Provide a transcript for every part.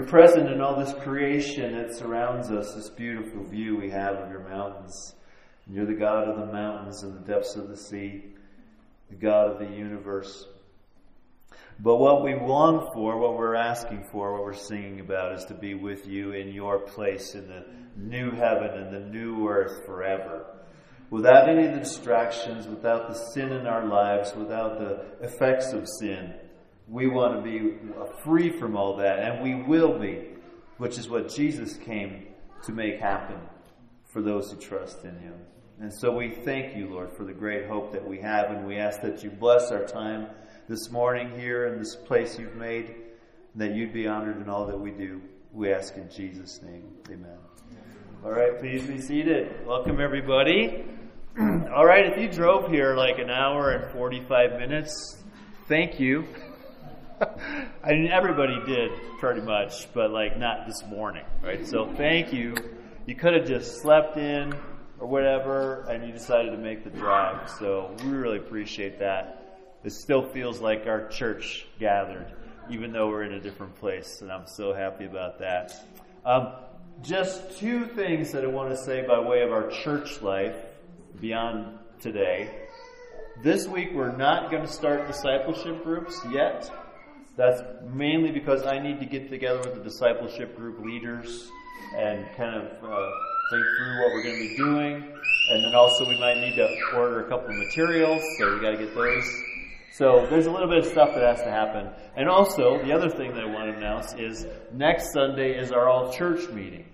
You're present in all this creation that surrounds us, this beautiful view we have of your mountains. And you're the God of the mountains and the depths of the sea, the God of the universe. But what we long for, what we're asking for, what we're singing about is to be with you in your place in the new heaven and the new earth forever. Without any of the distractions, without the sin in our lives, without the effects of sin. We want to be free from all that, and we will be, which is what Jesus came to make happen for those who trust in Him. And so we thank you, Lord, for the great hope that we have, and we ask that you bless our time this morning here in this place you've made, that you'd be honored in all that we do. We ask in Jesus' name. Amen. All right, please be seated. Welcome, everybody. all right, if you drove here like an hour and 45 minutes, thank you. I mean, everybody did pretty much, but like not this morning, right? So thank you. You could have just slept in or whatever, and you decided to make the drive. So we really appreciate that. It still feels like our church gathered, even though we're in a different place, and I'm so happy about that. Um, just two things that I want to say by way of our church life beyond today. This week, we're not going to start discipleship groups yet. That's mainly because I need to get together with the discipleship group leaders and kind of uh, think through what we're going to be doing. And then also, we might need to order a couple of materials, so we got to get those. So there's a little bit of stuff that has to happen. And also, the other thing that I want to announce is next Sunday is our all church meeting.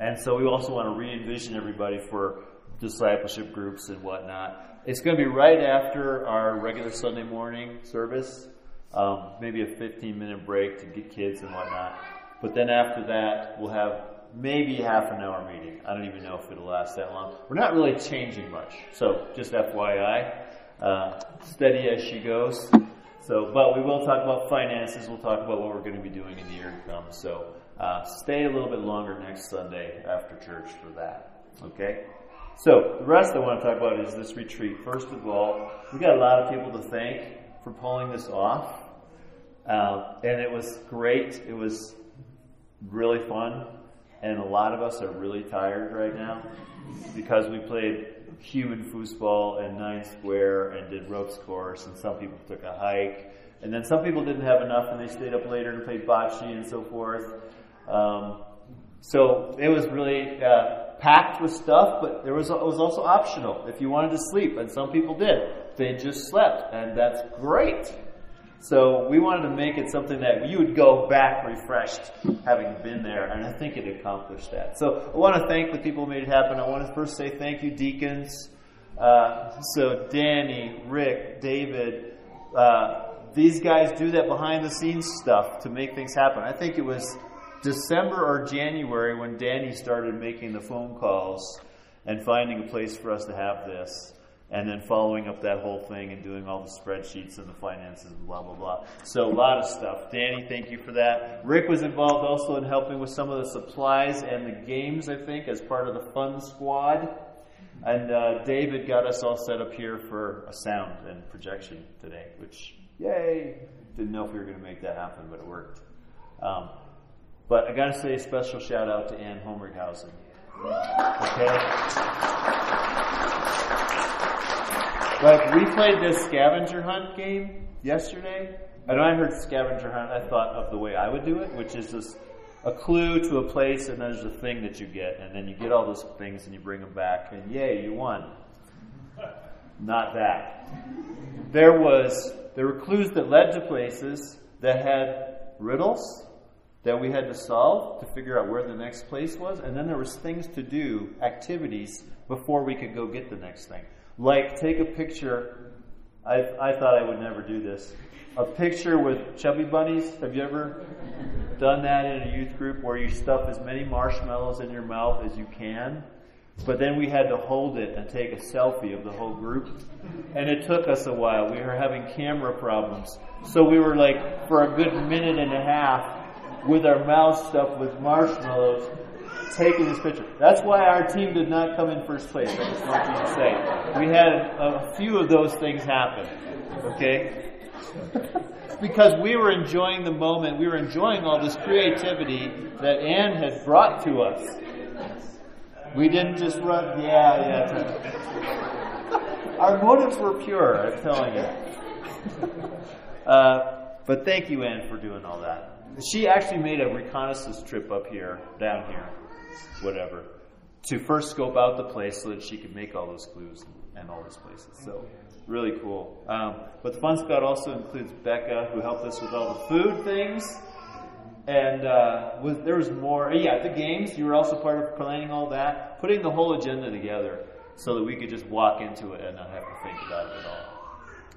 And so we also want to re envision everybody for discipleship groups and whatnot. It's going to be right after our regular Sunday morning service, um, maybe a 15 minute break to get kids and whatnot. But then after that, we'll have maybe half an hour meeting. I don't even know if it'll last that long. We're not really changing much. So just FYI uh, steady as she goes. So, but we will talk about finances. We'll talk about what we're going to be doing in the year to come. So, uh, stay a little bit longer next Sunday after church for that. Okay. So the rest I want to talk about is this retreat. First of all, we got a lot of people to thank for pulling this off, uh, and it was great. It was really fun, and a lot of us are really tired right now because we played human foosball and nine square and did ropes course, and some people took a hike. And then some people didn't have enough and they stayed up later and played bocce and so forth. Um, so it was really uh, packed with stuff, but there was it was also optional if you wanted to sleep, and some people did. They just slept, and that's great. So we wanted to make it something that you would go back refreshed having been there, and I think it accomplished that. So I want to thank the people who made it happen. I want to first say thank you, deacons. Uh, so Danny, Rick, David, uh, these guys do that behind the scenes stuff to make things happen. I think it was December or January when Danny started making the phone calls and finding a place for us to have this and then following up that whole thing and doing all the spreadsheets and the finances and blah blah blah. So a lot of stuff. Danny, thank you for that. Rick was involved also in helping with some of the supplies and the games, I think, as part of the fun squad. And uh, David got us all set up here for a sound and projection today, which yay! Didn't know if we were going to make that happen, but it worked. Um, but I got to say a special shout out to Ann Homerghausen. Okay. But we played this scavenger hunt game yesterday. And when I heard scavenger hunt, I thought of the way I would do it, which is just a clue to a place, and then there's a thing that you get, and then you get all those things and you bring them back, and yay, you won. Not that. There was there were clues that led to places that had riddles that we had to solve to figure out where the next place was, and then there was things to do, activities before we could go get the next thing. Like, take a picture. I, I thought I would never do this. A picture with chubby bunnies. Have you ever done that in a youth group where you stuff as many marshmallows in your mouth as you can? But then we had to hold it and take a selfie of the whole group. And it took us a while. We were having camera problems. So we were like, for a good minute and a half, with our mouths stuffed with marshmallows, taking this picture. That's why our team did not come in first place. I just want you to say. We had a, few of those things happen. Okay? because we were enjoying the moment. We were enjoying all this creativity that Anne had brought to us. We didn't just run, yeah, yeah. Our motives were pure, I'm telling you. Uh, but thank you, Anne, for doing all that. She actually made a reconnaissance trip up here, down here, whatever, to first scope out the place so that she could make all those clues and all those places. So, really cool. Um, but the Fun Scout also includes Becca, who helped us with all the food things. And uh, was, there was more. Yeah, the games. You were also part of planning all that, putting the whole agenda together so that we could just walk into it and not have to think about it at all.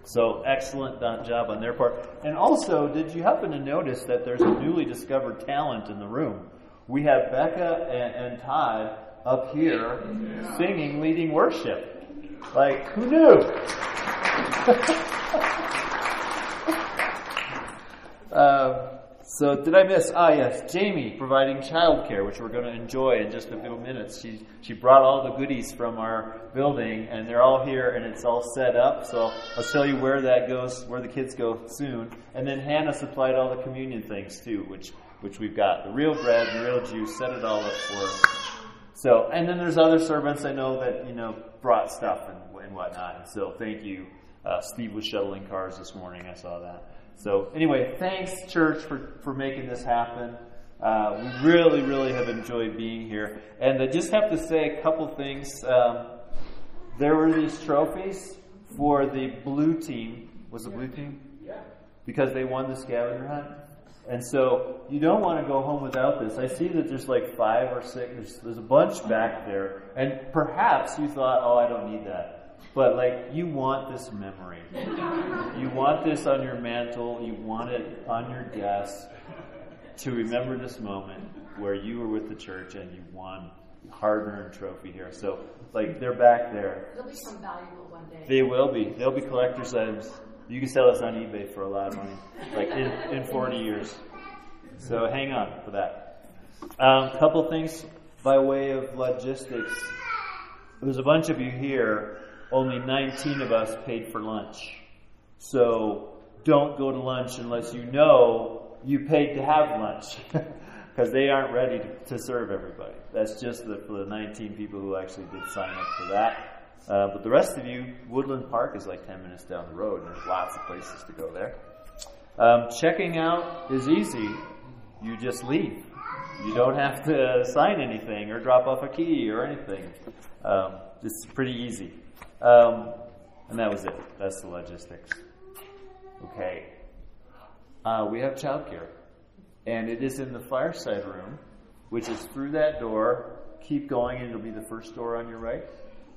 So excellent job on their part. And also, did you happen to notice that there's a newly discovered talent in the room? We have Becca and, and Todd up here singing, leading worship. Like, who knew? uh, so did I miss? Ah, yes, Jamie providing childcare, which we're going to enjoy in just a few minutes. She she brought all the goodies from our building, and they're all here, and it's all set up. So I'll show you where that goes, where the kids go soon. And then Hannah supplied all the communion things too, which which we've got the real bread, the real juice, set it all up for. So, and then there's other servants I know that you know brought stuff and, and whatnot. So thank you. Uh, Steve was shuttling cars this morning. I saw that. So, anyway, thanks, church, for, for making this happen. Uh, we really, really have enjoyed being here. And I just have to say a couple things. Um, there were these trophies for the blue team. Was the blue team? Yeah. Because they won the scavenger hunt. And so you don't want to go home without this. I see that there's like five or six. There's, there's a bunch back there. And perhaps you thought, oh, I don't need that. But like you want this memory. You want this on your mantel, you want it on your desk to remember this moment where you were with the church and you won hard earned trophy here. So like they're back there. They'll be some valuable one day. They will be. They'll be collector's items. You can sell this on eBay for a lot of money. Like in, in 40 years. So hang on for that. A um, couple things by way of logistics. There's a bunch of you here only 19 of us paid for lunch. So don't go to lunch unless you know you paid to have lunch. Because they aren't ready to, to, serve everybody. That's just the, for the 19 people who actually did sign up for that. Uh, but the rest of you, Woodland Park is like 10 minutes down the road, and there's lots of places to go there. Um, checking out is easy. You just leave. You don't have to sign anything or drop off a key or anything. Um, it's pretty easy. Um, and that was it. That's the logistics. Okay. Uh, we have childcare. And it is in the fireside room, which is through that door. Keep going, and it'll be the first door on your right.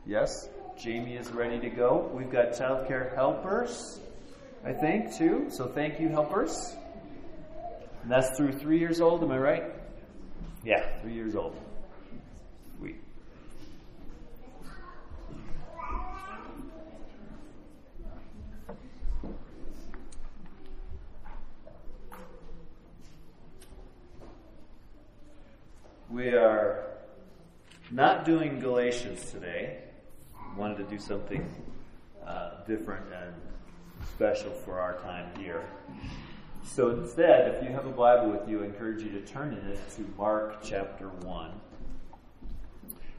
Yes? Jamie is ready to go. We've got childcare helpers, I think, too. So thank you, helpers. And that's through three years old, am I right? Yeah, three years old. We are not doing Galatians today. Wanted to do something uh, different and special for our time here. So instead, if you have a Bible with you, I encourage you to turn in it to Mark chapter 1.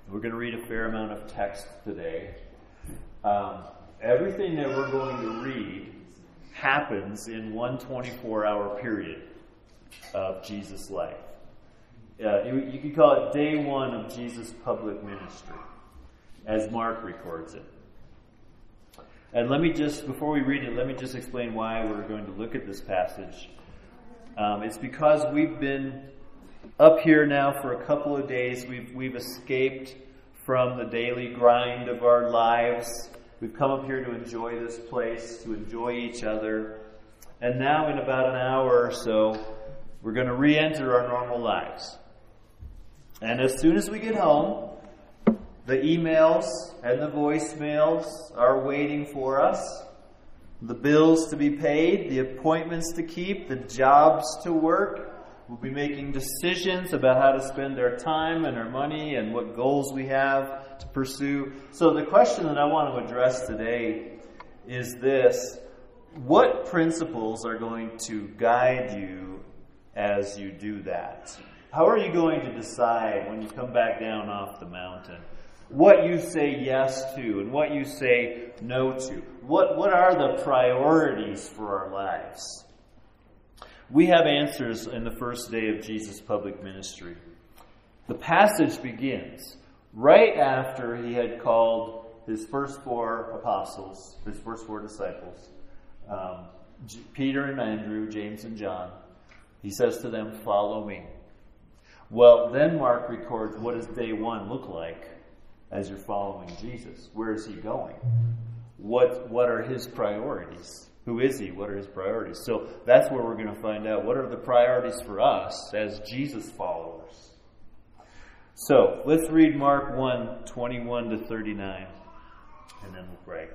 We're going to read a fair amount of text today. Um, everything that we're going to read happens in one 24 hour period of Jesus' life. Uh, you, you could call it day one of Jesus' public ministry, as Mark records it. And let me just, before we read it, let me just explain why we're going to look at this passage. Um, it's because we've been up here now for a couple of days. We've, we've escaped from the daily grind of our lives. We've come up here to enjoy this place, to enjoy each other. And now, in about an hour or so, we're going to re enter our normal lives. And as soon as we get home, the emails and the voicemails are waiting for us. The bills to be paid, the appointments to keep, the jobs to work. We'll be making decisions about how to spend our time and our money and what goals we have to pursue. So, the question that I want to address today is this what principles are going to guide you as you do that? How are you going to decide when you come back down off the mountain what you say yes to and what you say no to? What, what are the priorities for our lives? We have answers in the first day of Jesus' public ministry. The passage begins right after he had called his first four apostles, his first four disciples, um, Peter and Andrew, James and John. He says to them, Follow me. Well, then Mark records what does day one look like as you're following Jesus? Where is he going? What, what are his priorities? Who is he? What are his priorities? So that's where we're going to find out what are the priorities for us as Jesus followers. So let's read Mark 1 21 to 39, and then we'll pray.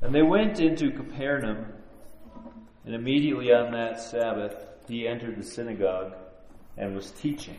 And they went into Capernaum, and immediately on that Sabbath he entered the synagogue and was teaching.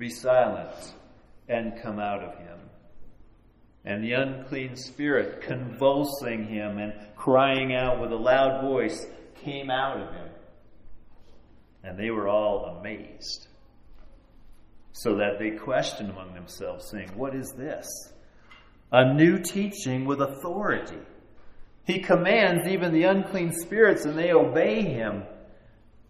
Be silent and come out of him. And the unclean spirit, convulsing him and crying out with a loud voice, came out of him. And they were all amazed. So that they questioned among themselves, saying, What is this? A new teaching with authority. He commands even the unclean spirits, and they obey him.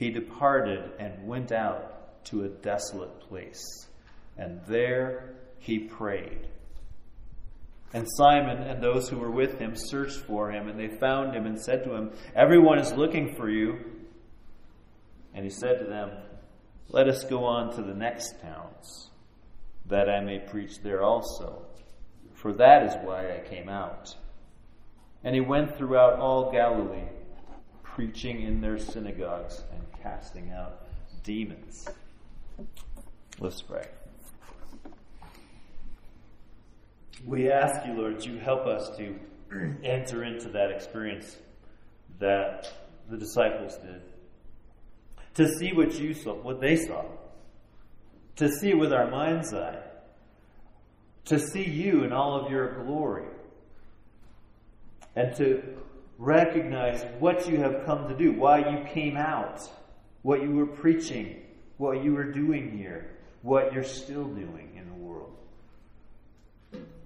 he departed and went out to a desolate place. And there he prayed. And Simon and those who were with him searched for him, and they found him and said to him, Everyone is looking for you. And he said to them, Let us go on to the next towns, that I may preach there also. For that is why I came out. And he went throughout all Galilee, preaching in their synagogues and casting out demons. Let's pray. We ask you, Lord, you help us to enter into that experience that the disciples did. To see what you saw, what they saw. To see with our mind's eye. To see you in all of your glory. And to recognize what you have come to do, why you came out, what you were preaching, what you were doing here, what you're still doing in the world.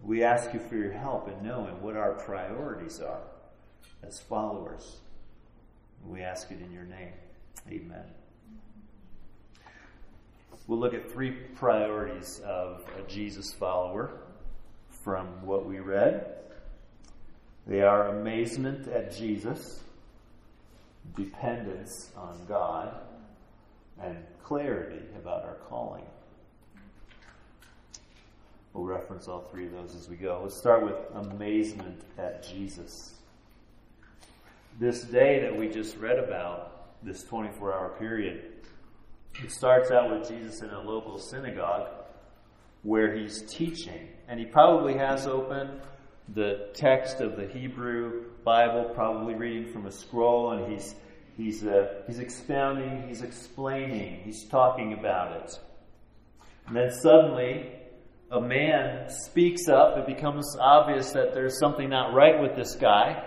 We ask you for your help in knowing what our priorities are as followers. We ask it in your name. Amen. We'll look at three priorities of a Jesus follower from what we read. They are amazement at Jesus, dependence on God, and clarity about our calling. We'll reference all three of those as we go. Let's start with amazement at Jesus. This day that we just read about, this 24 hour period, it starts out with Jesus in a local synagogue where he's teaching. And he probably has open the text of the Hebrew Bible, probably reading from a scroll, and he's he's uh, he's expounding, he's explaining, he's talking about it. And then suddenly, a man speaks up. It becomes obvious that there's something not right with this guy.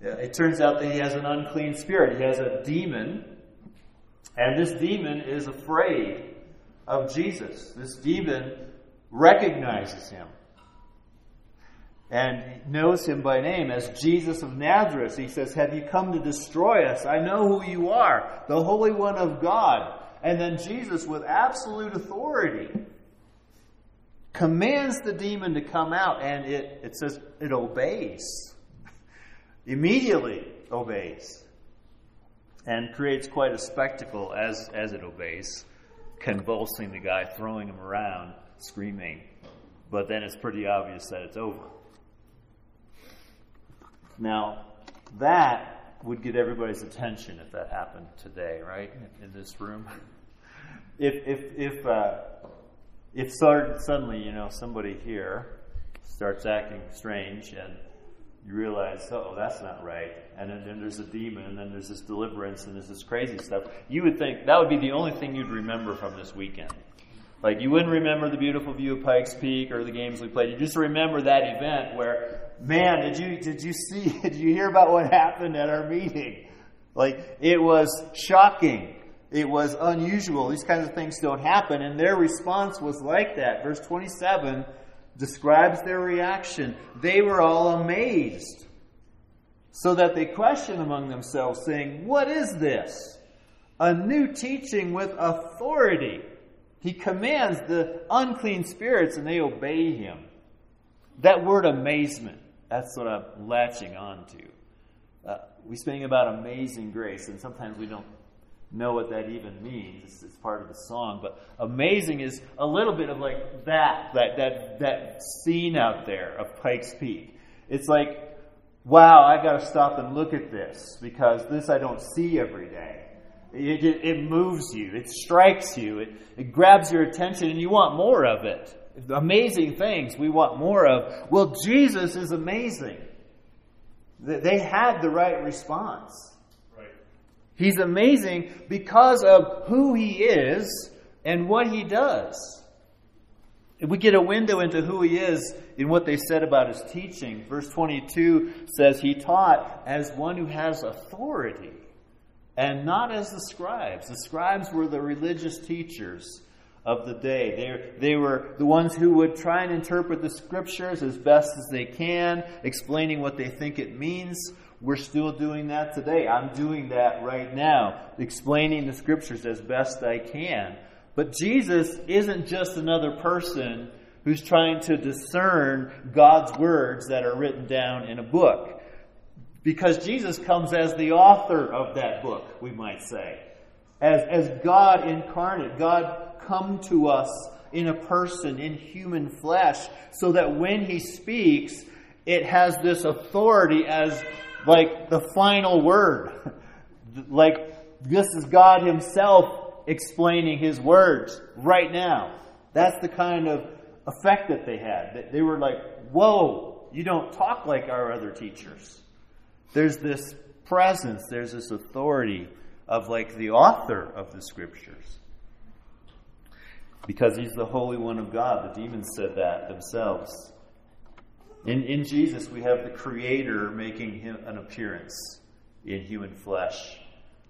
It turns out that he has an unclean spirit. He has a demon, and this demon is afraid of Jesus. This demon recognizes him and knows him by name as Jesus of Nazareth. He says, Have you come to destroy us? I know who you are, the Holy One of God. And then Jesus, with absolute authority, commands the demon to come out, and it, it says it obeys. Immediately obeys. And creates quite a spectacle as, as it obeys, convulsing the guy, throwing him around, screaming. But then it's pretty obvious that it's over. Now, that would get everybody's attention if that happened today, right? In, this room. If if if uh, if suddenly you know somebody here starts acting strange and you realize, oh, that's not right, and then, then there's a demon, and then there's this deliverance, and there's this crazy stuff. You would think that would be the only thing you'd remember from this weekend. Like you wouldn't remember the beautiful view of Pikes Peak or the games we played. You just remember that event where, man, did you did you see? Did you hear about what happened at our meeting? Like it was shocking. It was unusual. These kinds of things don't happen, and their response was like that. Verse twenty-seven describes their reaction. They were all amazed, so that they questioned among themselves, saying, "What is this? A new teaching with authority." He commands the unclean spirits and they obey him. That word amazement, that's what I'm latching on to. Uh, we sing about amazing grace, and sometimes we don't know what that even means. It's, it's, part of the song, but amazing is a little bit of like that, that, that, that scene out there of Pikes Peak. It's like, wow, I got to stop and look at this because this I don't see every day. It, it, it moves you, it strikes you, it, it grabs your attention, and you want more of it. Amazing things we want more of. Well, Jesus is amazing. They had the right response. Right. He's amazing because of who he is and what he does. We get a window into who he is in what they said about his teaching. Verse 22 says, He taught as one who has authority and not as the scribes. The scribes were the religious teachers of the day. They, they were the ones who would try and interpret the scriptures as best as they can, explaining what they think it means. We're still doing that today. I'm doing that right now, explaining the scriptures as best I can. But Jesus isn't just another person who's trying to discern God's words that are written down in a book. Because Jesus comes as the author of that book, we might say. As, as God incarnate, God come to us in a person, in human flesh, so that when he speaks, it has this authority as like the final word. like this is God himself explaining his words right now. That's the kind of effect that they had. That They were like, whoa, you don't talk like our other teachers. There's this presence, there's this authority of like the author of the scriptures. Because he's the Holy One of God. The demons said that themselves. In, in Jesus, we have the Creator making him an appearance in human flesh.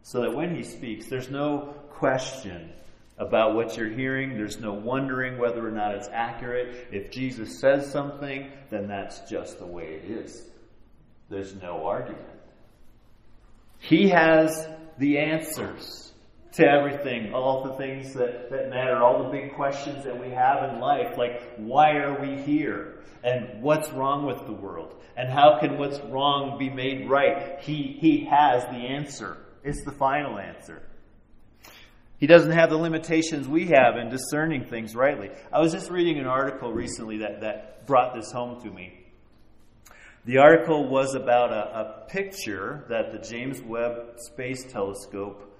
So that when he speaks, there's no question about what you're hearing. There's no wondering whether or not it's accurate. If Jesus says something, then that's just the way it is. There's no argument. He has the answers to everything, all the things that, that matter, all the big questions that we have in life, like why are we here? And what's wrong with the world? And how can what's wrong be made right? He, he has the answer. It's the final answer. He doesn't have the limitations we have in discerning things rightly. I was just reading an article recently that, that brought this home to me. The article was about a, a picture that the James Webb Space Telescope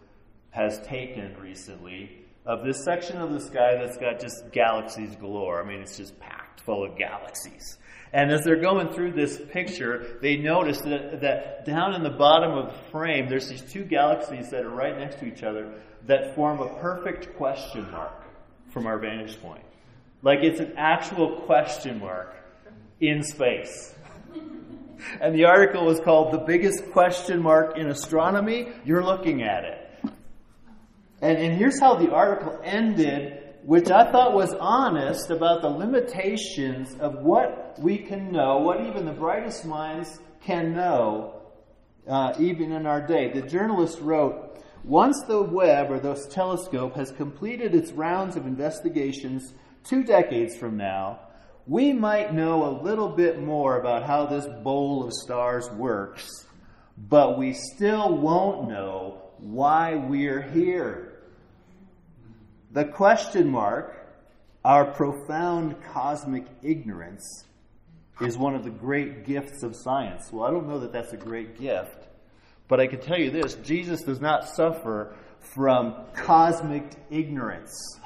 has taken recently of this section of the sky that's got just galaxies galore. I mean, it's just packed full of galaxies. And as they're going through this picture, they notice that, that down in the bottom of the frame, there's these two galaxies that are right next to each other that form a perfect question mark from our vantage point. Like it's an actual question mark in space. And the article was called The Biggest Question Mark in Astronomy. You're looking at it. And, and here's how the article ended, which I thought was honest about the limitations of what we can know, what even the brightest minds can know, uh, even in our day. The journalist wrote Once the Webb or the telescope has completed its rounds of investigations two decades from now, we might know a little bit more about how this bowl of stars works, but we still won't know why we're here. The question mark, our profound cosmic ignorance, is one of the great gifts of science. Well, I don't know that that's a great gift, but I can tell you this Jesus does not suffer from cosmic ignorance.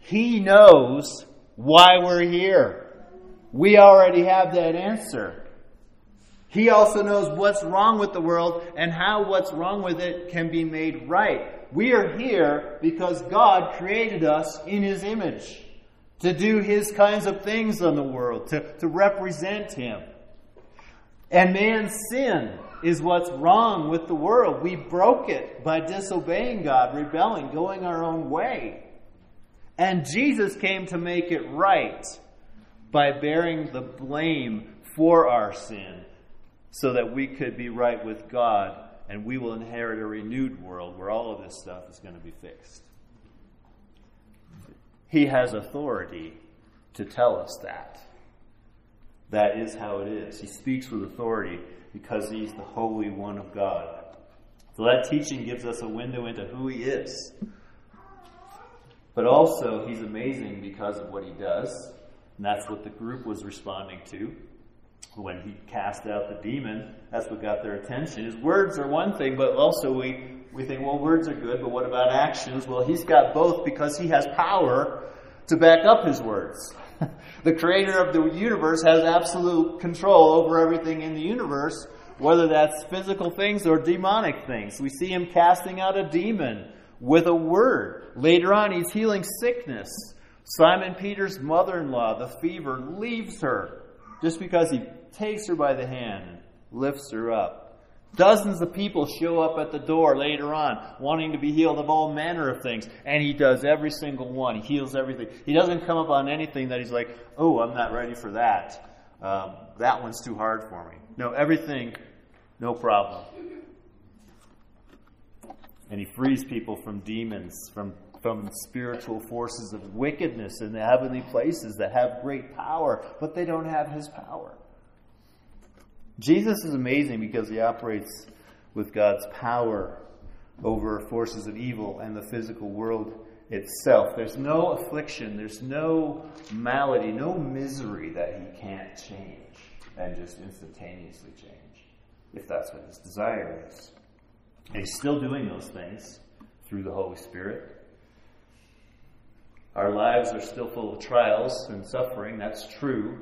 He knows why we're here. We already have that answer. He also knows what's wrong with the world and how what's wrong with it can be made right. We are here because God created us in His image to do His kinds of things on the world, to, to represent Him. And man's sin is what's wrong with the world. We broke it by disobeying God, rebelling, going our own way. And Jesus came to make it right by bearing the blame for our sin so that we could be right with God and we will inherit a renewed world where all of this stuff is going to be fixed. He has authority to tell us that. That is how it is. He speaks with authority because he's the Holy One of God. So that teaching gives us a window into who he is. But also, he's amazing because of what he does. And that's what the group was responding to when he cast out the demon, that's what got their attention. His words are one thing, but also we, we think, well, words are good, but what about actions? Well, he's got both because he has power to back up his words. the creator of the universe has absolute control over everything in the universe, whether that's physical things or demonic things. We see him casting out a demon with a word. Later on, he's healing sickness. Simon Peter's mother in law, the fever, leaves her just because he takes her by the hand and lifts her up. Dozens of people show up at the door later on wanting to be healed of all manner of things, and he does every single one. He heals everything. He doesn't come up on anything that he's like, oh, I'm not ready for that. Um, that one's too hard for me. No, everything, no problem. And he frees people from demons, from from spiritual forces of wickedness in the heavenly places that have great power, but they don't have his power. Jesus is amazing because he operates with God's power over forces of evil and the physical world itself. There's no affliction, there's no malady, no misery that he can't change and just instantaneously change, if that's what his desire is. And he's still doing those things through the Holy Spirit. Our lives are still full of trials and suffering, that's true.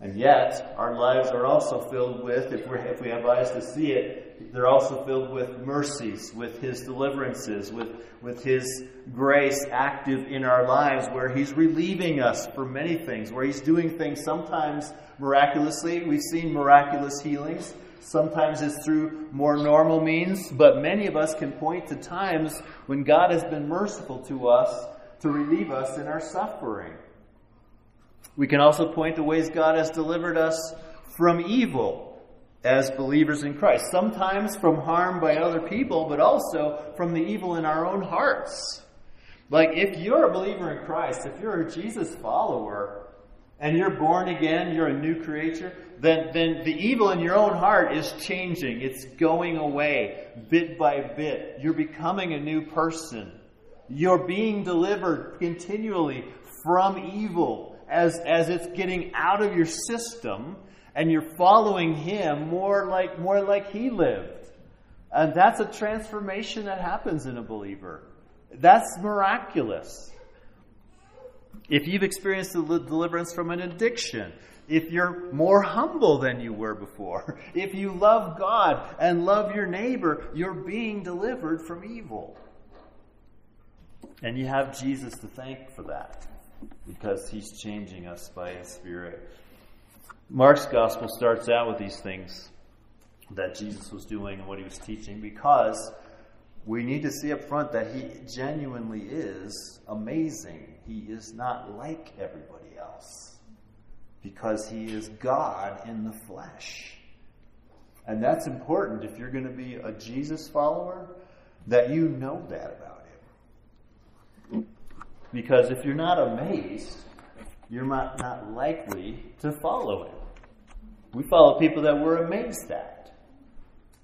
And yet, our lives are also filled with, if, we if we have eyes to see it, they're also filled with mercies, with His deliverances, with, with His grace active in our lives, where He's relieving us from many things, where He's doing things sometimes miraculously. We've seen miraculous healings. Sometimes it's through more normal means, but many of us can point to times when God has been merciful to us to relieve us in our suffering. We can also point to ways God has delivered us from evil as believers in Christ. Sometimes from harm by other people, but also from the evil in our own hearts. Like if you're a believer in Christ, if you're a Jesus follower, and you're born again, you're a new creature, then, then the evil in your own heart is changing. It's going away bit by bit. You're becoming a new person. You're being delivered continually from evil as, as it's getting out of your system and you're following him more like, more like he lived. And that's a transformation that happens in a believer. That's miraculous. If you've experienced deliverance from an addiction, if you're more humble than you were before, if you love God and love your neighbor, you're being delivered from evil. And you have Jesus to thank for that because he's changing us by his Spirit. Mark's gospel starts out with these things that Jesus was doing and what he was teaching because we need to see up front that he genuinely is amazing. He is not like everybody else because he is God in the flesh. And that's important if you're going to be a Jesus follower, that you know that about. Because if you're not amazed, you're not, not likely to follow him. We follow people that we're amazed at.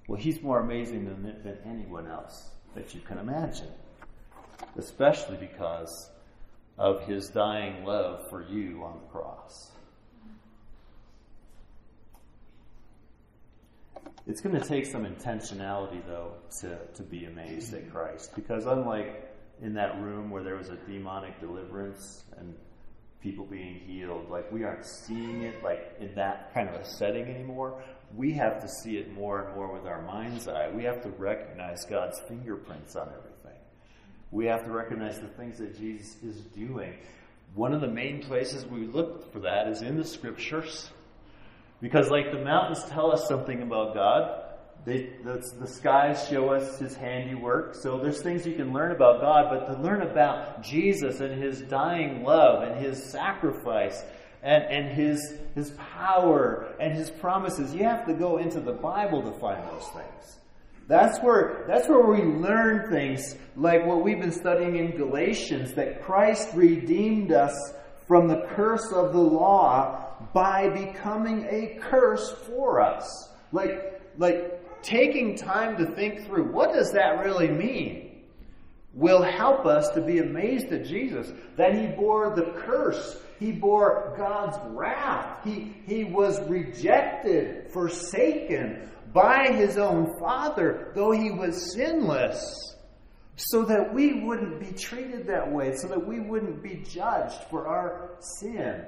Well, he's more amazing than, than anyone else that you can imagine, especially because of his dying love for you on the cross. It's going to take some intentionality, though, to, to be amazed at Christ. Because unlike in that room where there was a demonic deliverance and people being healed. Like we aren't seeing it like in that kind of a setting anymore. We have to see it more and more with our mind's eye. We have to recognize God's fingerprints on everything. We have to recognize the things that Jesus is doing. One of the main places we look for that is in the scriptures. Because like the mountains tell us something about God, they, the, the, skies show us his handiwork. So there's things you can learn about God, but to learn about Jesus and his dying love and his sacrifice and, and his, his power and his promises, you have to go into the Bible to find those things. That's where, that's where we learn things like what we've been studying in Galatians that Christ redeemed us from the curse of the law by becoming a curse for us. Like, like taking time to think through what does that really mean will help us to be amazed at Jesus. That he bore the curse. He bore God's wrath. He he was rejected forsaken by his own father though he was sinless so that we wouldn't be treated that way so that we wouldn't be judged for our sin.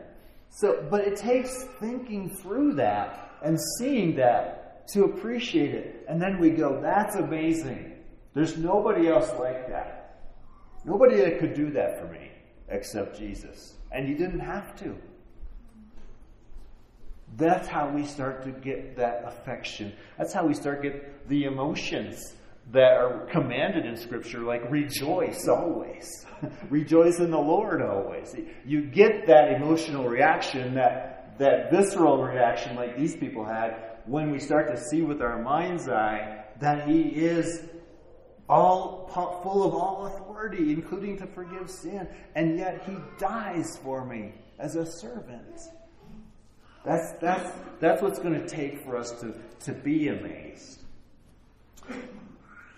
So but it takes thinking through that and seeing that to appreciate it. And then we go, that's amazing. There's nobody else like that. Nobody that could do that for me except Jesus. And you didn't have to. That's how we start to get that affection. That's how we start get the emotions that are commanded in Scripture, like rejoice always. rejoice in the Lord always. You get that emotional reaction, that, that visceral reaction like these people had when we start to see with our mind's eye that He is all full of all authority, including to forgive sin, and yet He dies for me as a servant. That's, that's, that's what's going to take for us to, to be amazed.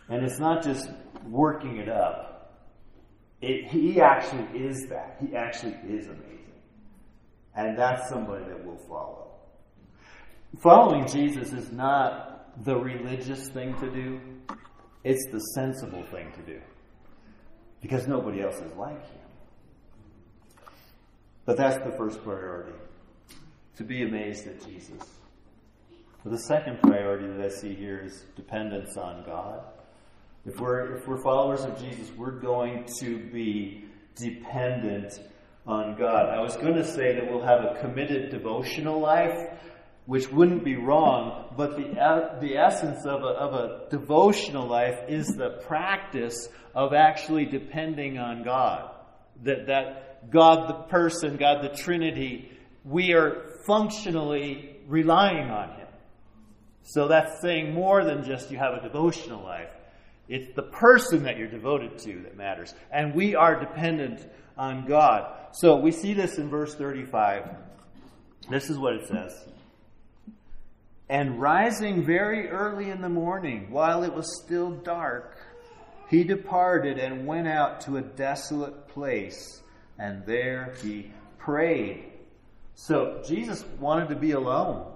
And it's not just working it up. It, he actually is that. He actually is amazing. And that's somebody that we'll follow. Following Jesus is not the religious thing to do, it's the sensible thing to do. Because nobody else is like him. But that's the first priority to be amazed at Jesus. But the second priority that I see here is dependence on God. If we're, if we're followers of Jesus, we're going to be dependent on God. I was going to say that we'll have a committed devotional life, which wouldn't be wrong, but the, uh, the essence of a, of a devotional life is the practice of actually depending on God. That, that God the person, God the Trinity, we are functionally relying on Him. So that's saying more than just you have a devotional life. It's the person that you're devoted to that matters. And we are dependent on God. So we see this in verse 35. This is what it says. And rising very early in the morning, while it was still dark, he departed and went out to a desolate place, and there he prayed. So Jesus wanted to be alone.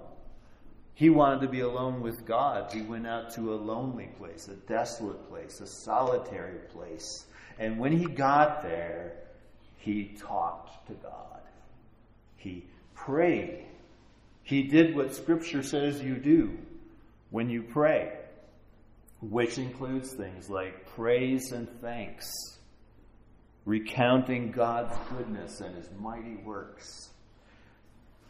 He wanted to be alone with God. He went out to a lonely place, a desolate place, a solitary place. And when he got there, He talked to God. He prayed. He did what Scripture says you do when you pray, which includes things like praise and thanks, recounting God's goodness and His mighty works.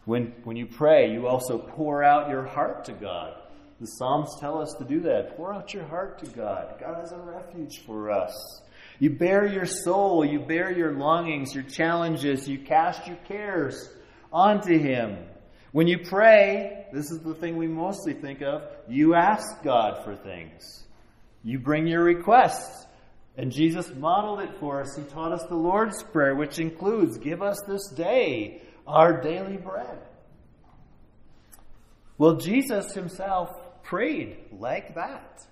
When, when you pray, you also pour out your heart to God. The Psalms tell us to do that. Pour out your heart to God. God is a refuge for us. You bare your soul, you bear your longings, your challenges, you cast your cares onto Him. When you pray, this is the thing we mostly think of, you ask God for things. You bring your requests. And Jesus modeled it for us. He taught us the Lord's Prayer, which includes, Give us this day our daily bread. Well, Jesus himself prayed like that.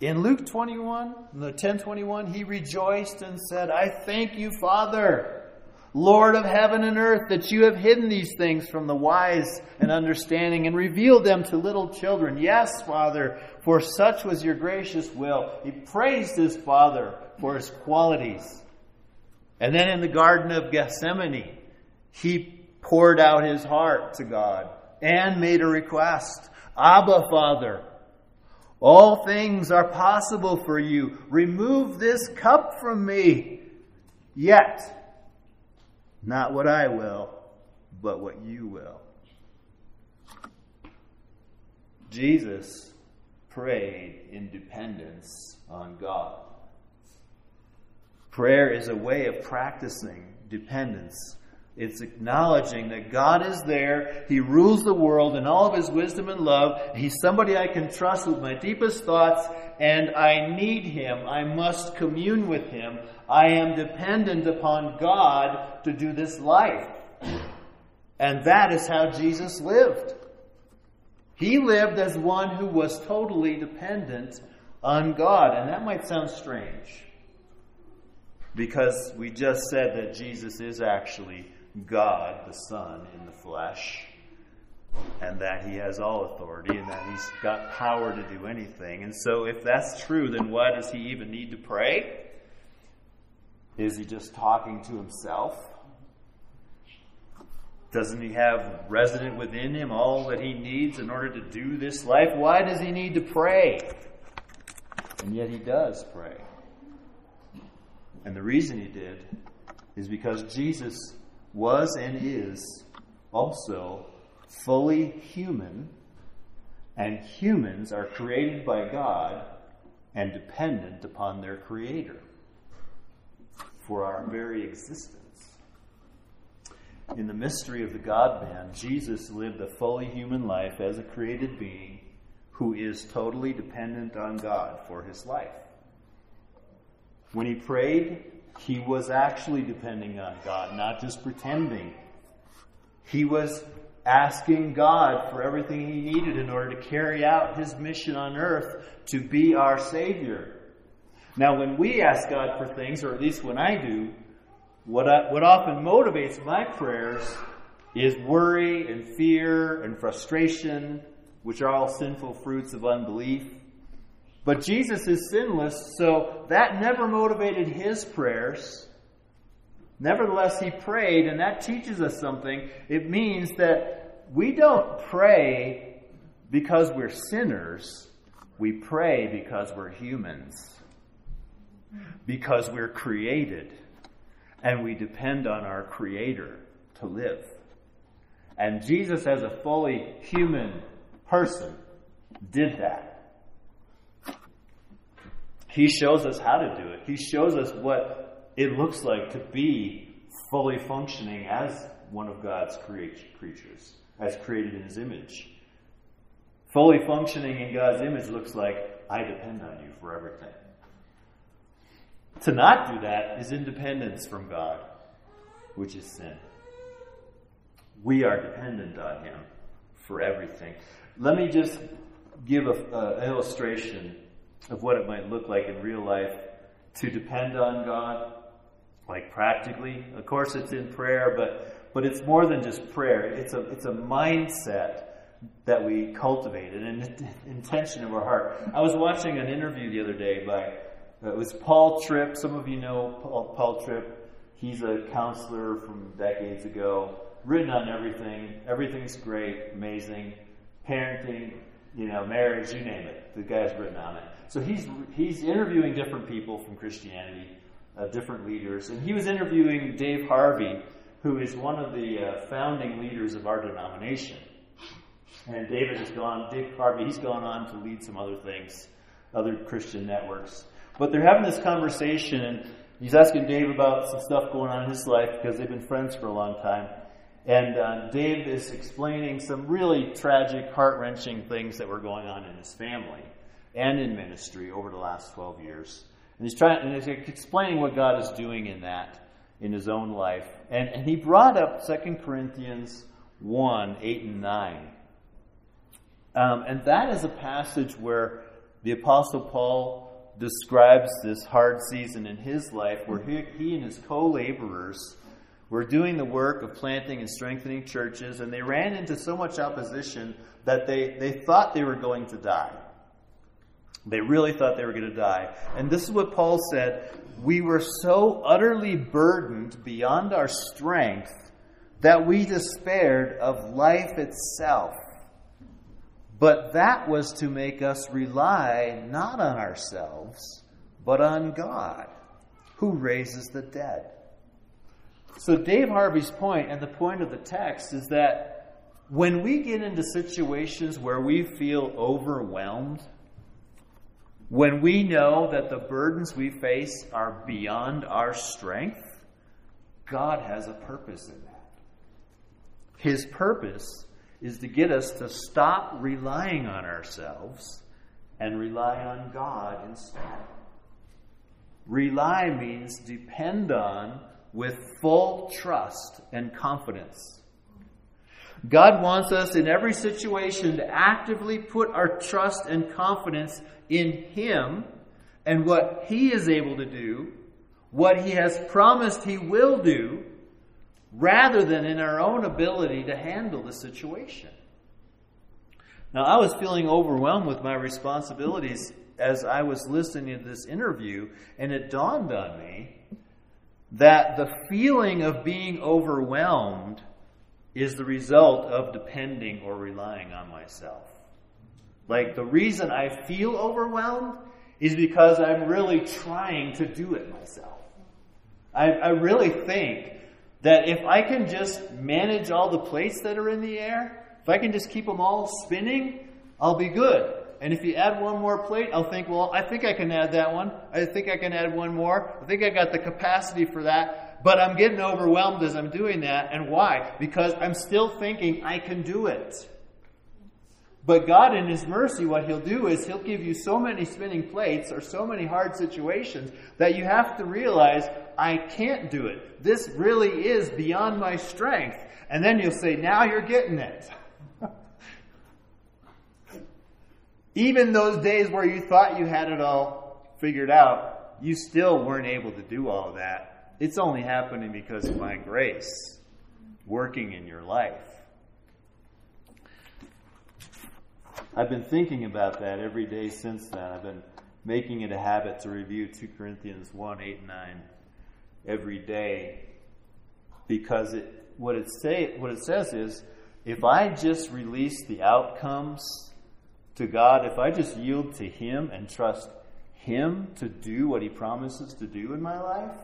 In Luke 21, in the 1021, he rejoiced and said, I thank you, Father, Lord of heaven and earth, that you have hidden these things from the wise and understanding and revealed them to little children. Yes, Father, for such was your gracious will. He praised his Father for his qualities. And then in the Garden of Gethsemane, he poured out his heart to God and made a request. Abba, Father, all things are possible for you. Remove this cup from me. Yet, not what I will, but what you will. Jesus prayed in dependence on God. Prayer is a way of practicing dependence it's acknowledging that God is there. He rules the world in all of His wisdom and love. He's somebody I can trust with my deepest thoughts, and I need Him. I must commune with Him. I am dependent upon God to do this life. And that is how Jesus lived. He lived as one who was totally dependent on God. And that might sound strange because we just said that Jesus is actually God, the Son, in the flesh, and that he has all authority and that he's got power to do anything. And so, if that's true, then why does he even need to pray? Is he just talking to himself? Doesn't he have resident within him all that he needs in order to do this life? Why does he need to pray? And yet he does pray. And the reason he did is because Jesus was and is also fully human, and humans are created by God and dependent upon their Creator for our very existence. In the mystery of the God man, Jesus lived a fully human life as a created being who is totally dependent on God for his life. When he prayed, he was actually depending on God, not just pretending. He was asking God for everything he needed in order to carry out his mission on earth to be our Savior. Now, when we ask God for things, or at least when I do, what, I, what often motivates my prayers is worry and fear and frustration, which are all sinful fruits of unbelief. But Jesus is sinless, so that never motivated his prayers. Nevertheless, he prayed, and that teaches us something. It means that we don't pray because we're sinners, we pray because we're humans, because we're created, and we depend on our Creator to live. And Jesus, as a fully human person, did that. He shows us how to do it. He shows us what it looks like to be fully functioning as one of God's creatures, as created in His image. Fully functioning in God's image looks like, I depend on you for everything. To not do that is independence from God, which is sin. We are dependent on Him for everything. Let me just give an illustration of what it might look like in real life to depend on God, like practically. Of course, it's in prayer, but but it's more than just prayer. It's a it's a mindset that we cultivate, and an intention of our heart. I was watching an interview the other day by uh, it was Paul Tripp. Some of you know Paul, Paul Tripp. He's a counselor from decades ago, written on everything. Everything's great, amazing. Parenting, you know, marriage, you name it. The guy's written on it. So he's he's interviewing different people from Christianity, uh, different leaders, and he was interviewing Dave Harvey, who is one of the uh, founding leaders of our denomination. And David has gone, Dave Harvey, he's gone on to lead some other things, other Christian networks. But they're having this conversation, and he's asking Dave about some stuff going on in his life because they've been friends for a long time. And uh, Dave is explaining some really tragic, heart wrenching things that were going on in his family and in ministry over the last 12 years. And he's trying, and he's explaining what God is doing in that in his own life. And, and he brought up 2 Corinthians 1 8 and 9. Um, and that is a passage where the Apostle Paul describes this hard season in his life where he, he and his co laborers were doing the work of planting and strengthening churches, and they ran into so much opposition that they, they thought they were going to die. They really thought they were going to die. And this is what Paul said We were so utterly burdened beyond our strength that we despaired of life itself. But that was to make us rely not on ourselves, but on God, who raises the dead. So, Dave Harvey's point, and the point of the text, is that when we get into situations where we feel overwhelmed, when we know that the burdens we face are beyond our strength, God has a purpose in that. His purpose is to get us to stop relying on ourselves and rely on God instead. Rely means depend on with full trust and confidence. God wants us in every situation to actively put our trust and confidence in Him and what He is able to do, what He has promised He will do, rather than in our own ability to handle the situation. Now, I was feeling overwhelmed with my responsibilities as I was listening to this interview, and it dawned on me that the feeling of being overwhelmed is the result of depending or relying on myself. Like, the reason I feel overwhelmed is because I'm really trying to do it myself. I, I really think that if I can just manage all the plates that are in the air, if I can just keep them all spinning, I'll be good. And if you add one more plate, I'll think, well, I think I can add that one. I think I can add one more. I think I got the capacity for that. But I'm getting overwhelmed as I'm doing that. And why? Because I'm still thinking I can do it. But God, in His mercy, what He'll do is He'll give you so many spinning plates or so many hard situations that you have to realize, I can't do it. This really is beyond my strength. And then you'll say, now you're getting it. Even those days where you thought you had it all figured out, you still weren't able to do all of that. It's only happening because of my grace working in your life. I've been thinking about that every day since then. I've been making it a habit to review 2 Corinthians 1 8 and 9 every day because it, what, it say, what it says is if I just release the outcomes to God, if I just yield to Him and trust Him to do what He promises to do in my life,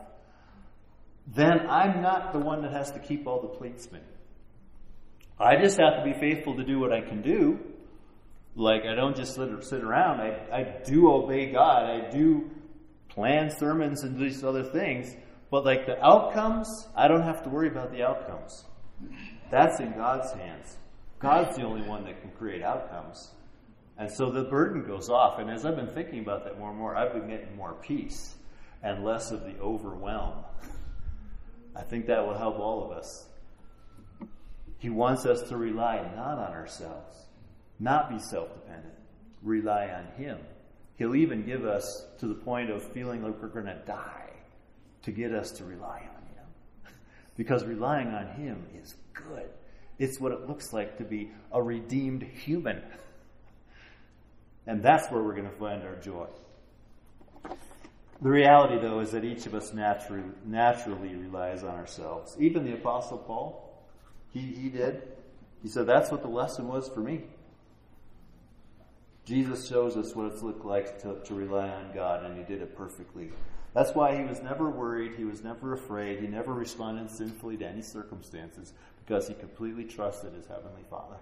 then I'm not the one that has to keep all the plates spinning. I just have to be faithful to do what I can do like, I don't just sit, sit around. I, I do obey God. I do plan sermons and these other things. But, like, the outcomes, I don't have to worry about the outcomes. That's in God's hands. God's the only one that can create outcomes. And so the burden goes off. And as I've been thinking about that more and more, I've been getting more peace and less of the overwhelm. I think that will help all of us. He wants us to rely not on ourselves, not be self dependent, rely on Him. He'll even give us to the point of feeling like we're going to die to get us to rely on Him. because relying on Him is good. It's what it looks like to be a redeemed human. and that's where we're going to find our joy. The reality, though, is that each of us naturally, naturally relies on ourselves. Even the Apostle Paul, he, he did. He said, That's what the lesson was for me. Jesus shows us what it's looked like to, to rely on God, and he did it perfectly. That's why he was never worried, he was never afraid, he never responded sinfully to any circumstances, because he completely trusted his Heavenly Father.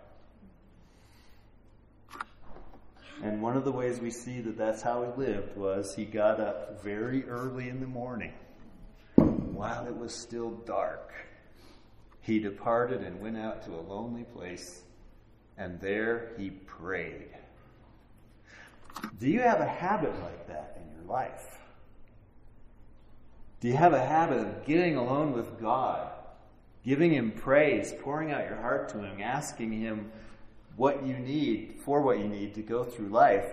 And one of the ways we see that that's how he lived was he got up very early in the morning while it was still dark. He departed and went out to a lonely place, and there he prayed. Do you have a habit like that in your life? Do you have a habit of getting alone with God, giving Him praise, pouring out your heart to Him, asking Him what you need, for what you need to go through life.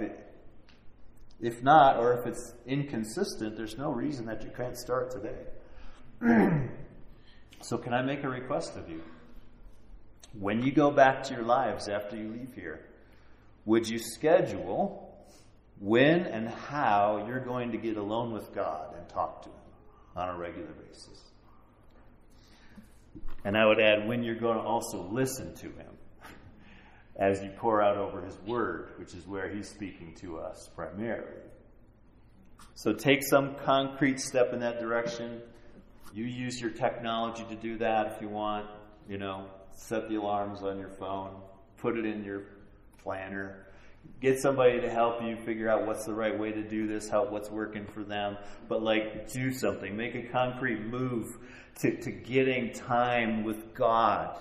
if not, or if it's inconsistent, there's no reason that you can't start today. so, can I make a request of you? When you go back to your lives after you leave here, would you schedule when and how you're going to get alone with God and talk to Him on a regular basis? And I would add when you're going to also listen to Him as you pour out over His Word, which is where He's speaking to us primarily. So take some concrete step in that direction. You use your technology to do that if you want. You know, set the alarms on your phone, put it in your planner. Get somebody to help you figure out what's the right way to do this, how what's working for them. But like do something. Make a concrete move to, to getting time with God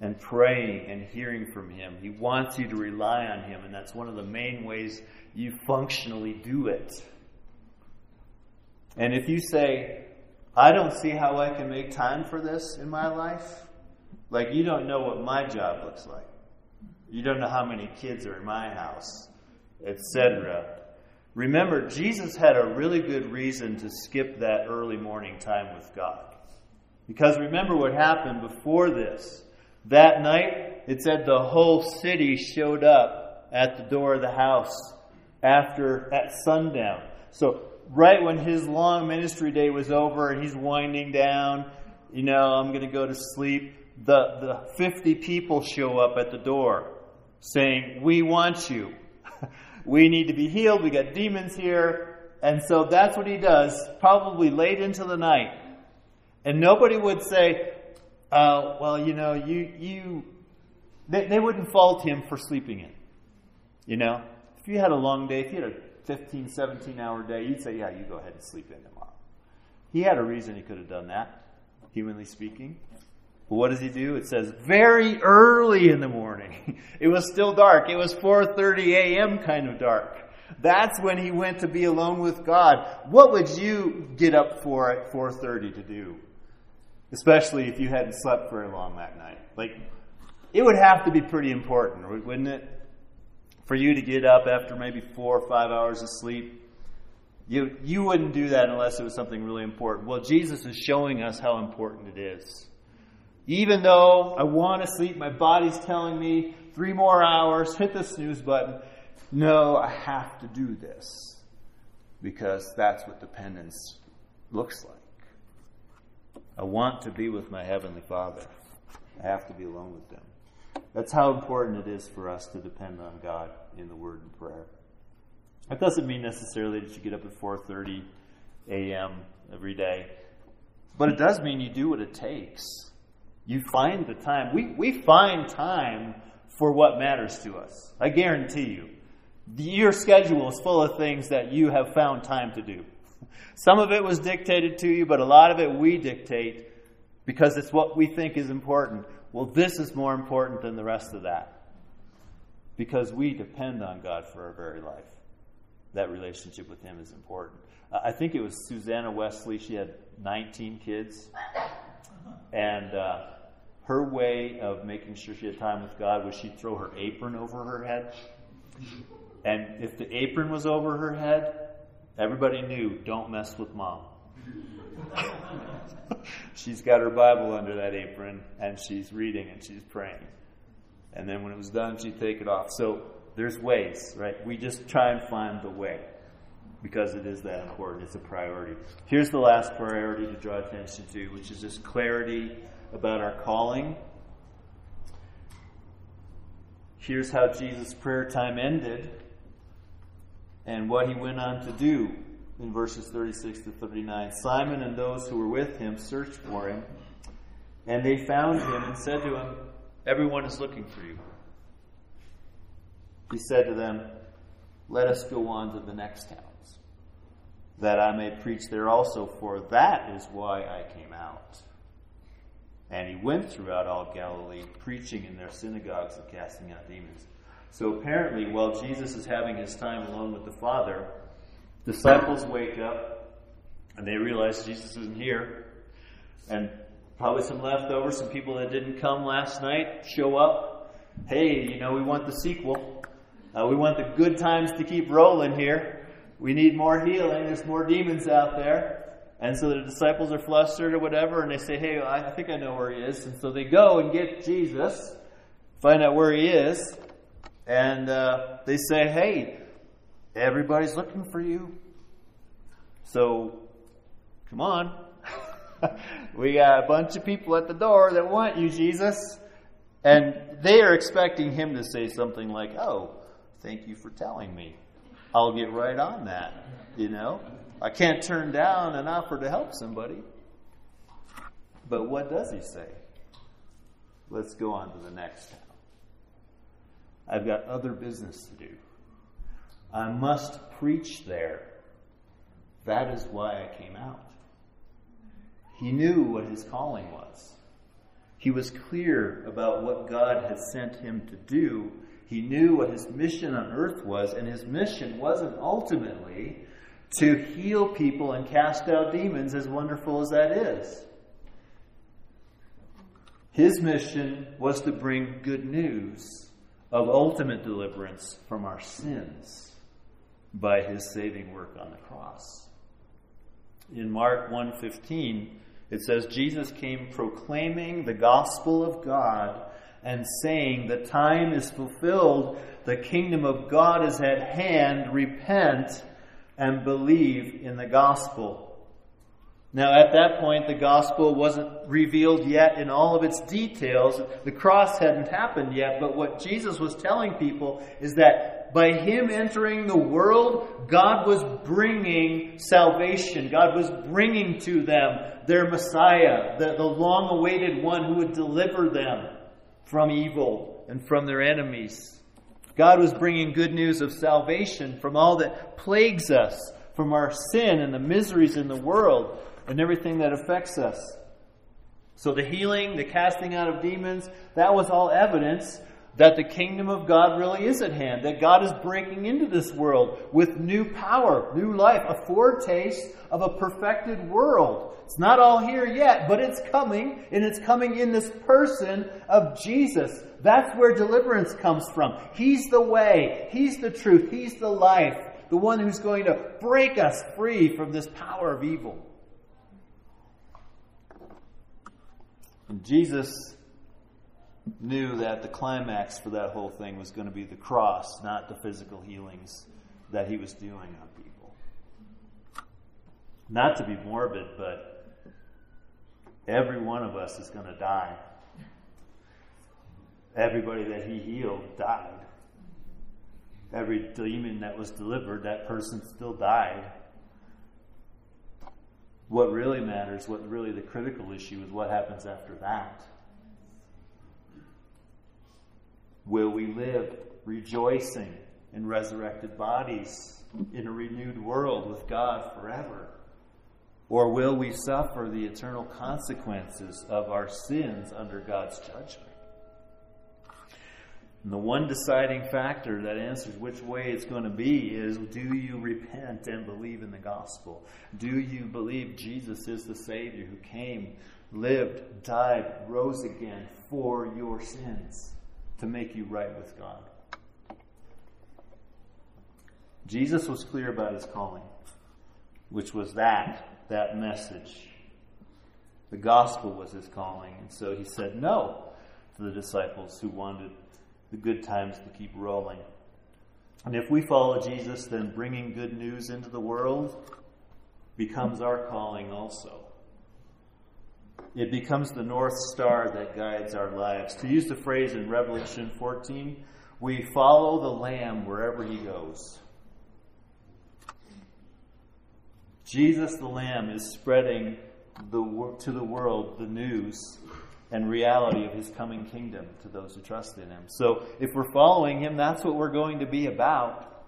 and praying and hearing from Him. He wants you to rely on Him, and that's one of the main ways you functionally do it. And if you say, I don't see how I can make time for this in my life, like you don't know what my job looks like. You don't know how many kids are in my house, etc. Remember, Jesus had a really good reason to skip that early morning time with God. Because remember what happened before this. That night, it said the whole city showed up at the door of the house after at sundown. So right when his long ministry day was over and he's winding down, you know, I'm going to go to sleep. The the 50 people show up at the door saying, "We want you. we need to be healed. We got demons here." And so that's what he does, probably late into the night. And nobody would say, uh, well, you know, you, you, they, they wouldn't fault him for sleeping in. You know, if you had a long day, if you had a 15, 17 hour day, you'd say, yeah, you go ahead and sleep in tomorrow. He had a reason he could have done that, humanly speaking. But what does he do? It says very early in the morning. it was still dark. It was 4:30 a.m. kind of dark. That's when he went to be alone with God. What would you get up for at 4:30 to do? especially if you hadn't slept very long that night. Like, it would have to be pretty important, wouldn't it? For you to get up after maybe four or five hours of sleep. You, you wouldn't do that unless it was something really important. Well, Jesus is showing us how important it is. Even though I want to sleep, my body's telling me three more hours, hit the snooze button. No, I have to do this because that's what dependence looks like. I want to be with my Heavenly Father. I have to be alone with them. That's how important it is for us to depend on God in the Word and prayer. That doesn't mean necessarily that you get up at 4:30 a.m. every day, but it does mean you do what it takes. You find the time. We we find time for what matters to us. I guarantee you. Your schedule is full of things that you have found time to do. Some of it was dictated to you, but a lot of it we dictate because it's what we think is important. Well, this is more important than the rest of that because we depend on God for our very life. That relationship with Him is important. I think it was Susanna Wesley. She had 19 kids. And uh, her way of making sure she had time with God was she'd throw her apron over her head. And if the apron was over her head, Everybody knew, don't mess with mom. she's got her Bible under that apron and she's reading and she's praying. And then when it was done, she'd take it off. So there's ways, right? We just try and find the way. Because it is that important. It's a priority. Here's the last priority to draw attention to, which is this clarity about our calling. Here's how Jesus' prayer time ended and what he went on to do in verses 36 to 39. Simon and those who were with him searched for him, and they found him and said to him, Everyone is looking for you. He said to them, Let us go on to the next towns, that I may preach there also, for that is why I came out. And he went throughout all Galilee, preaching in their synagogues and casting out demons. So apparently, while Jesus is having his time alone with the Father, disciples wake up and they realize Jesus isn't here. And probably some leftovers, some people that didn't come last night show up. Hey, you know, we want the sequel. Uh, we want the good times to keep rolling here. We need more healing. There's more demons out there. And so the disciples are flustered or whatever, and they say, Hey, I think I know where he is. And so they go and get Jesus, find out where he is, and uh, they say, Hey, everybody's looking for you. So, come on. we got a bunch of people at the door that want you, Jesus. And they are expecting him to say something like, Oh, thank you for telling me. I'll get right on that. You know? I can't turn down an offer to help somebody. But what does he say? Let's go on to the next town. I've got other business to do. I must preach there. That is why I came out. He knew what his calling was. He was clear about what God had sent him to do. He knew what his mission on earth was, and his mission wasn't ultimately to heal people and cast out demons, as wonderful as that is. His mission was to bring good news of ultimate deliverance from our sins by his saving work on the cross. In Mark 1:15, it says Jesus came proclaiming the gospel of God and saying, "The time is fulfilled, the kingdom of God is at hand, repent and believe in the gospel." Now, at that point, the gospel wasn't revealed yet in all of its details. The cross hadn't happened yet, but what Jesus was telling people is that by him entering the world, God was bringing salvation. God was bringing to them their Messiah, the, the long awaited one who would deliver them from evil and from their enemies. God was bringing good news of salvation from all that plagues us, from our sin and the miseries in the world and everything that affects us. So the healing, the casting out of demons, that was all evidence that the kingdom of God really is at hand, that God is breaking into this world with new power, new life, a foretaste of a perfected world. It's not all here yet, but it's coming, and it's coming in this person of Jesus. That's where deliverance comes from. He's the way, He's the truth, He's the life, the one who's going to break us free from this power of evil. And Jesus knew that the climax for that whole thing was going to be the cross, not the physical healings that he was doing on people. Not to be morbid, but every one of us is going to die. Everybody that he healed died. Every demon that was delivered, that person still died. What really matters, what really the critical issue is what happens after that. Will we live rejoicing in resurrected bodies in a renewed world with God forever? Or will we suffer the eternal consequences of our sins under God's judgment? And the one deciding factor that answers which way it's going to be is do you repent and believe in the gospel? Do you believe Jesus is the Savior who came, lived, died, rose again for your sins to make you right with God? Jesus was clear about his calling, which was that, that message. The gospel was his calling. And so he said no to the disciples who wanted the good times to keep rolling. And if we follow Jesus, then bringing good news into the world becomes our calling also. It becomes the North Star that guides our lives. To use the phrase in Revelation 14, we follow the Lamb wherever he goes. Jesus the Lamb is spreading the, to the world the news and reality of his coming kingdom to those who trust in him. So if we're following him, that's what we're going to be about.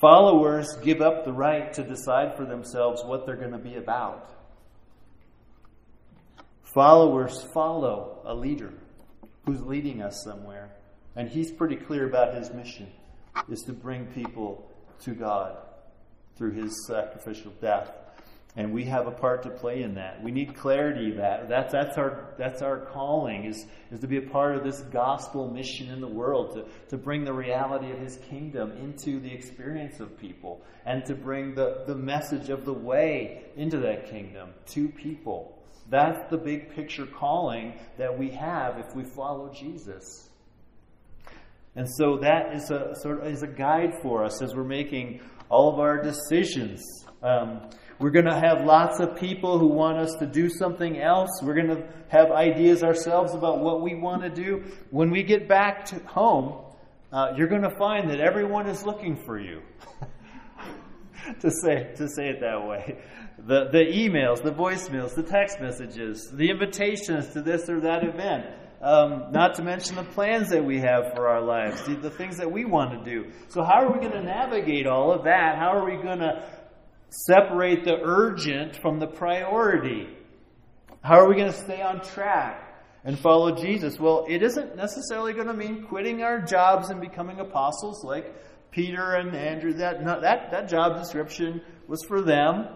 Followers give up the right to decide for themselves what they're going to be about. Followers follow a leader who's leading us somewhere. And he's pretty clear about his mission is to bring people to God through his sacrificial death and we have a part to play in that. We need clarity that that's that's our that's our calling is is to be a part of this gospel mission in the world to to bring the reality of his kingdom into the experience of people and to bring the the message of the way into that kingdom to people. That's the big picture calling that we have if we follow Jesus. And so that is a sort of is a guide for us as we're making all of our decisions. Um, we're going to have lots of people who want us to do something else. We're going to have ideas ourselves about what we want to do. When we get back to home, uh, you're going to find that everyone is looking for you. to say to say it that way, the the emails, the voicemails, the text messages, the invitations to this or that event. Um, not to mention the plans that we have for our lives, the, the things that we want to do. So, how are we going to navigate all of that? How are we going to separate the urgent from the priority? How are we going to stay on track and follow Jesus? Well, it isn't necessarily going to mean quitting our jobs and becoming apostles like Peter and Andrew. That, that, that job description was for them.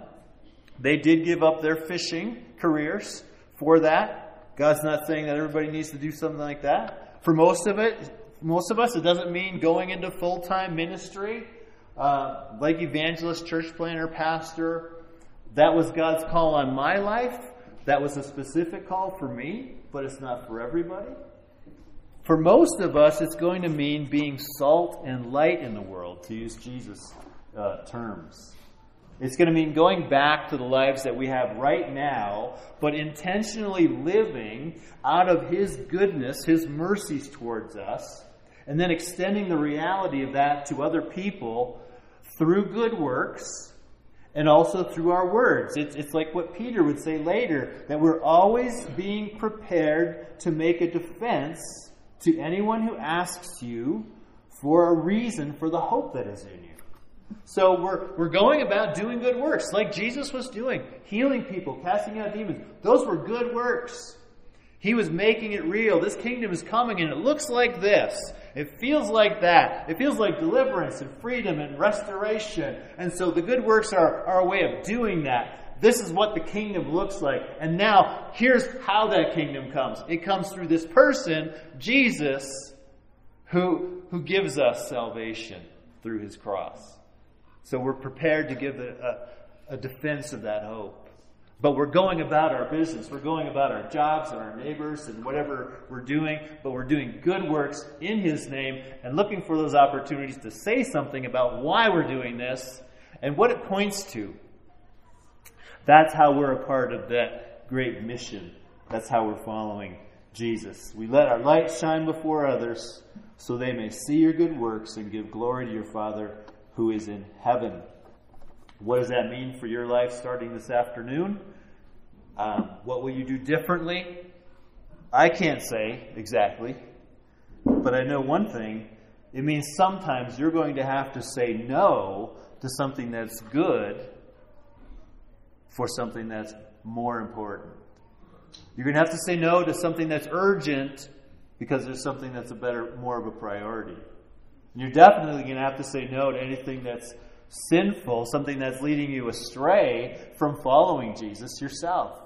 They did give up their fishing careers for that. God's not saying that everybody needs to do something like that. For most of it, most of us, it doesn't mean going into full time ministry uh, like evangelist, church planter, pastor. That was God's call on my life. That was a specific call for me, but it's not for everybody. For most of us, it's going to mean being salt and light in the world, to use Jesus' uh, terms. It's going to mean going back to the lives that we have right now, but intentionally living out of His goodness, His mercies towards us, and then extending the reality of that to other people through good works and also through our words. It's, it's like what Peter would say later that we're always being prepared to make a defense to anyone who asks you for a reason for the hope that is in you. So we're, we're going about doing good works like Jesus was doing, healing people, casting out demons. Those were good works. He was making it real. This kingdom is coming and it looks like this. It feels like that. It feels like deliverance and freedom and restoration. And so the good works are, are a way of doing that. This is what the kingdom looks like. And now, here's how that kingdom comes. It comes through this person, Jesus, who, who gives us salvation through his cross. So we're prepared to give a, a, a defense of that hope. But we're going about our business. We're going about our jobs and our neighbors and whatever we're doing, but we're doing good works in His name and looking for those opportunities to say something about why we're doing this and what it points to. That's how we're a part of that great mission. That's how we're following Jesus. We let our light shine before others so they may see your good works and give glory to your Father who is in heaven. What does that mean for your life starting this afternoon? Um, what will you do differently? I can't say exactly, but I know one thing. It means sometimes you're going to have to say no to something that's good for something that's more important. You're going to have to say no to something that's urgent because there's something that's a better, more of a priority. You're definitely going to have to say no to anything that's sinful, something that's leading you astray from following Jesus yourself.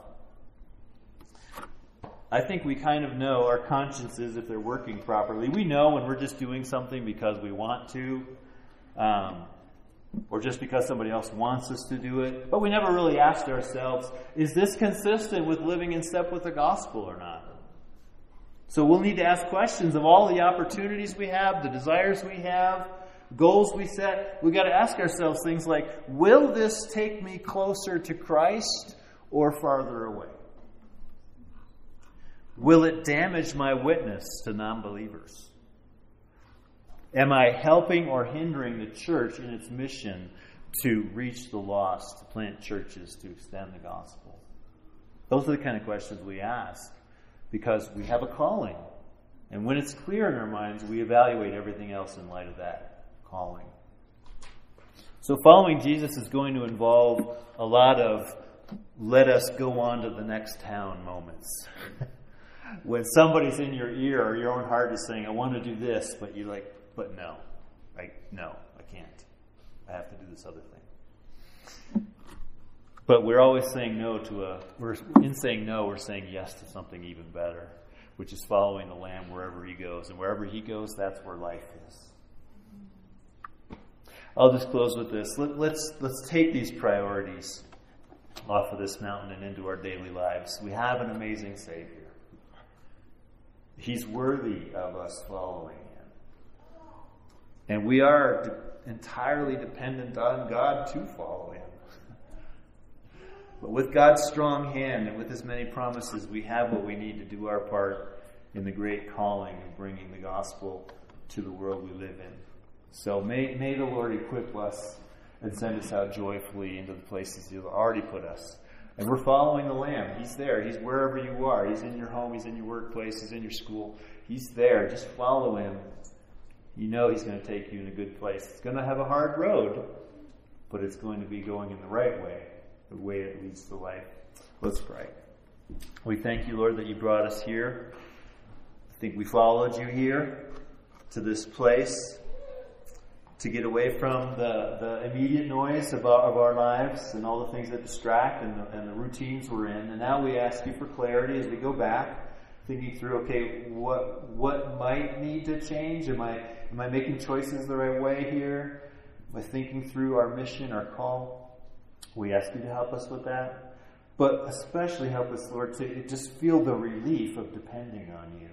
I think we kind of know our consciences if they're working properly. We know when we're just doing something because we want to, um, or just because somebody else wants us to do it. But we never really asked ourselves, is this consistent with living in step with the gospel or not? So we'll need to ask questions of all the opportunities we have, the desires we have, goals we set, We've got to ask ourselves things like Will this take me closer to Christ or farther away? Will it damage my witness to non believers? Am I helping or hindering the church in its mission to reach the lost, to plant churches, to extend the gospel? Those are the kind of questions we ask because we have a calling. And when it's clear in our minds, we evaluate everything else in light of that calling. So following Jesus is going to involve a lot of let us go on to the next town moments. when somebody's in your ear or your own heart is saying, I want to do this, but you're like, but no. Like, no, I can't. I have to do this other thing. But we're always saying no to a, we're, in saying no, we're saying yes to something even better, which is following the Lamb wherever he goes. And wherever he goes, that's where life is. I'll just close with this. Let, let's, let's take these priorities off of this mountain and into our daily lives. We have an amazing Savior. He's worthy of us following him. And we are de- entirely dependent on God to follow. But with God's strong hand and with his many promises, we have what we need to do our part in the great calling of bringing the gospel to the world we live in. So may, may the Lord equip us and send us out joyfully into the places He's already put us. And we're following the Lamb. He's there. He's wherever you are. He's in your home. He's in your workplace. He's in your school. He's there. Just follow Him. You know He's going to take you in a good place. It's going to have a hard road, but it's going to be going in the right way, the way that leads to life. Let's pray. We thank you, Lord, that you brought us here. I think we followed you here to this place to get away from the, the immediate noise of our, of our lives and all the things that distract and the, and the routines we're in. And now we ask you for clarity as we go back, thinking through, okay, what what might need to change? Am I am I making choices the right way here? Am I thinking through our mission, our call? We ask you to help us with that. But especially help us, Lord, to just feel the relief of depending on you.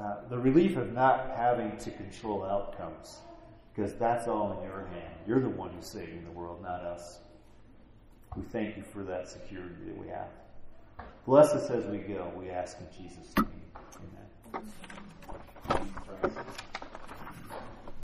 Uh, the relief of not having to control outcomes because that's all in your hand. You're the one who's saving the world, not us. We thank you for that security that we have. Bless us as we go. We ask in Jesus' name. Amen.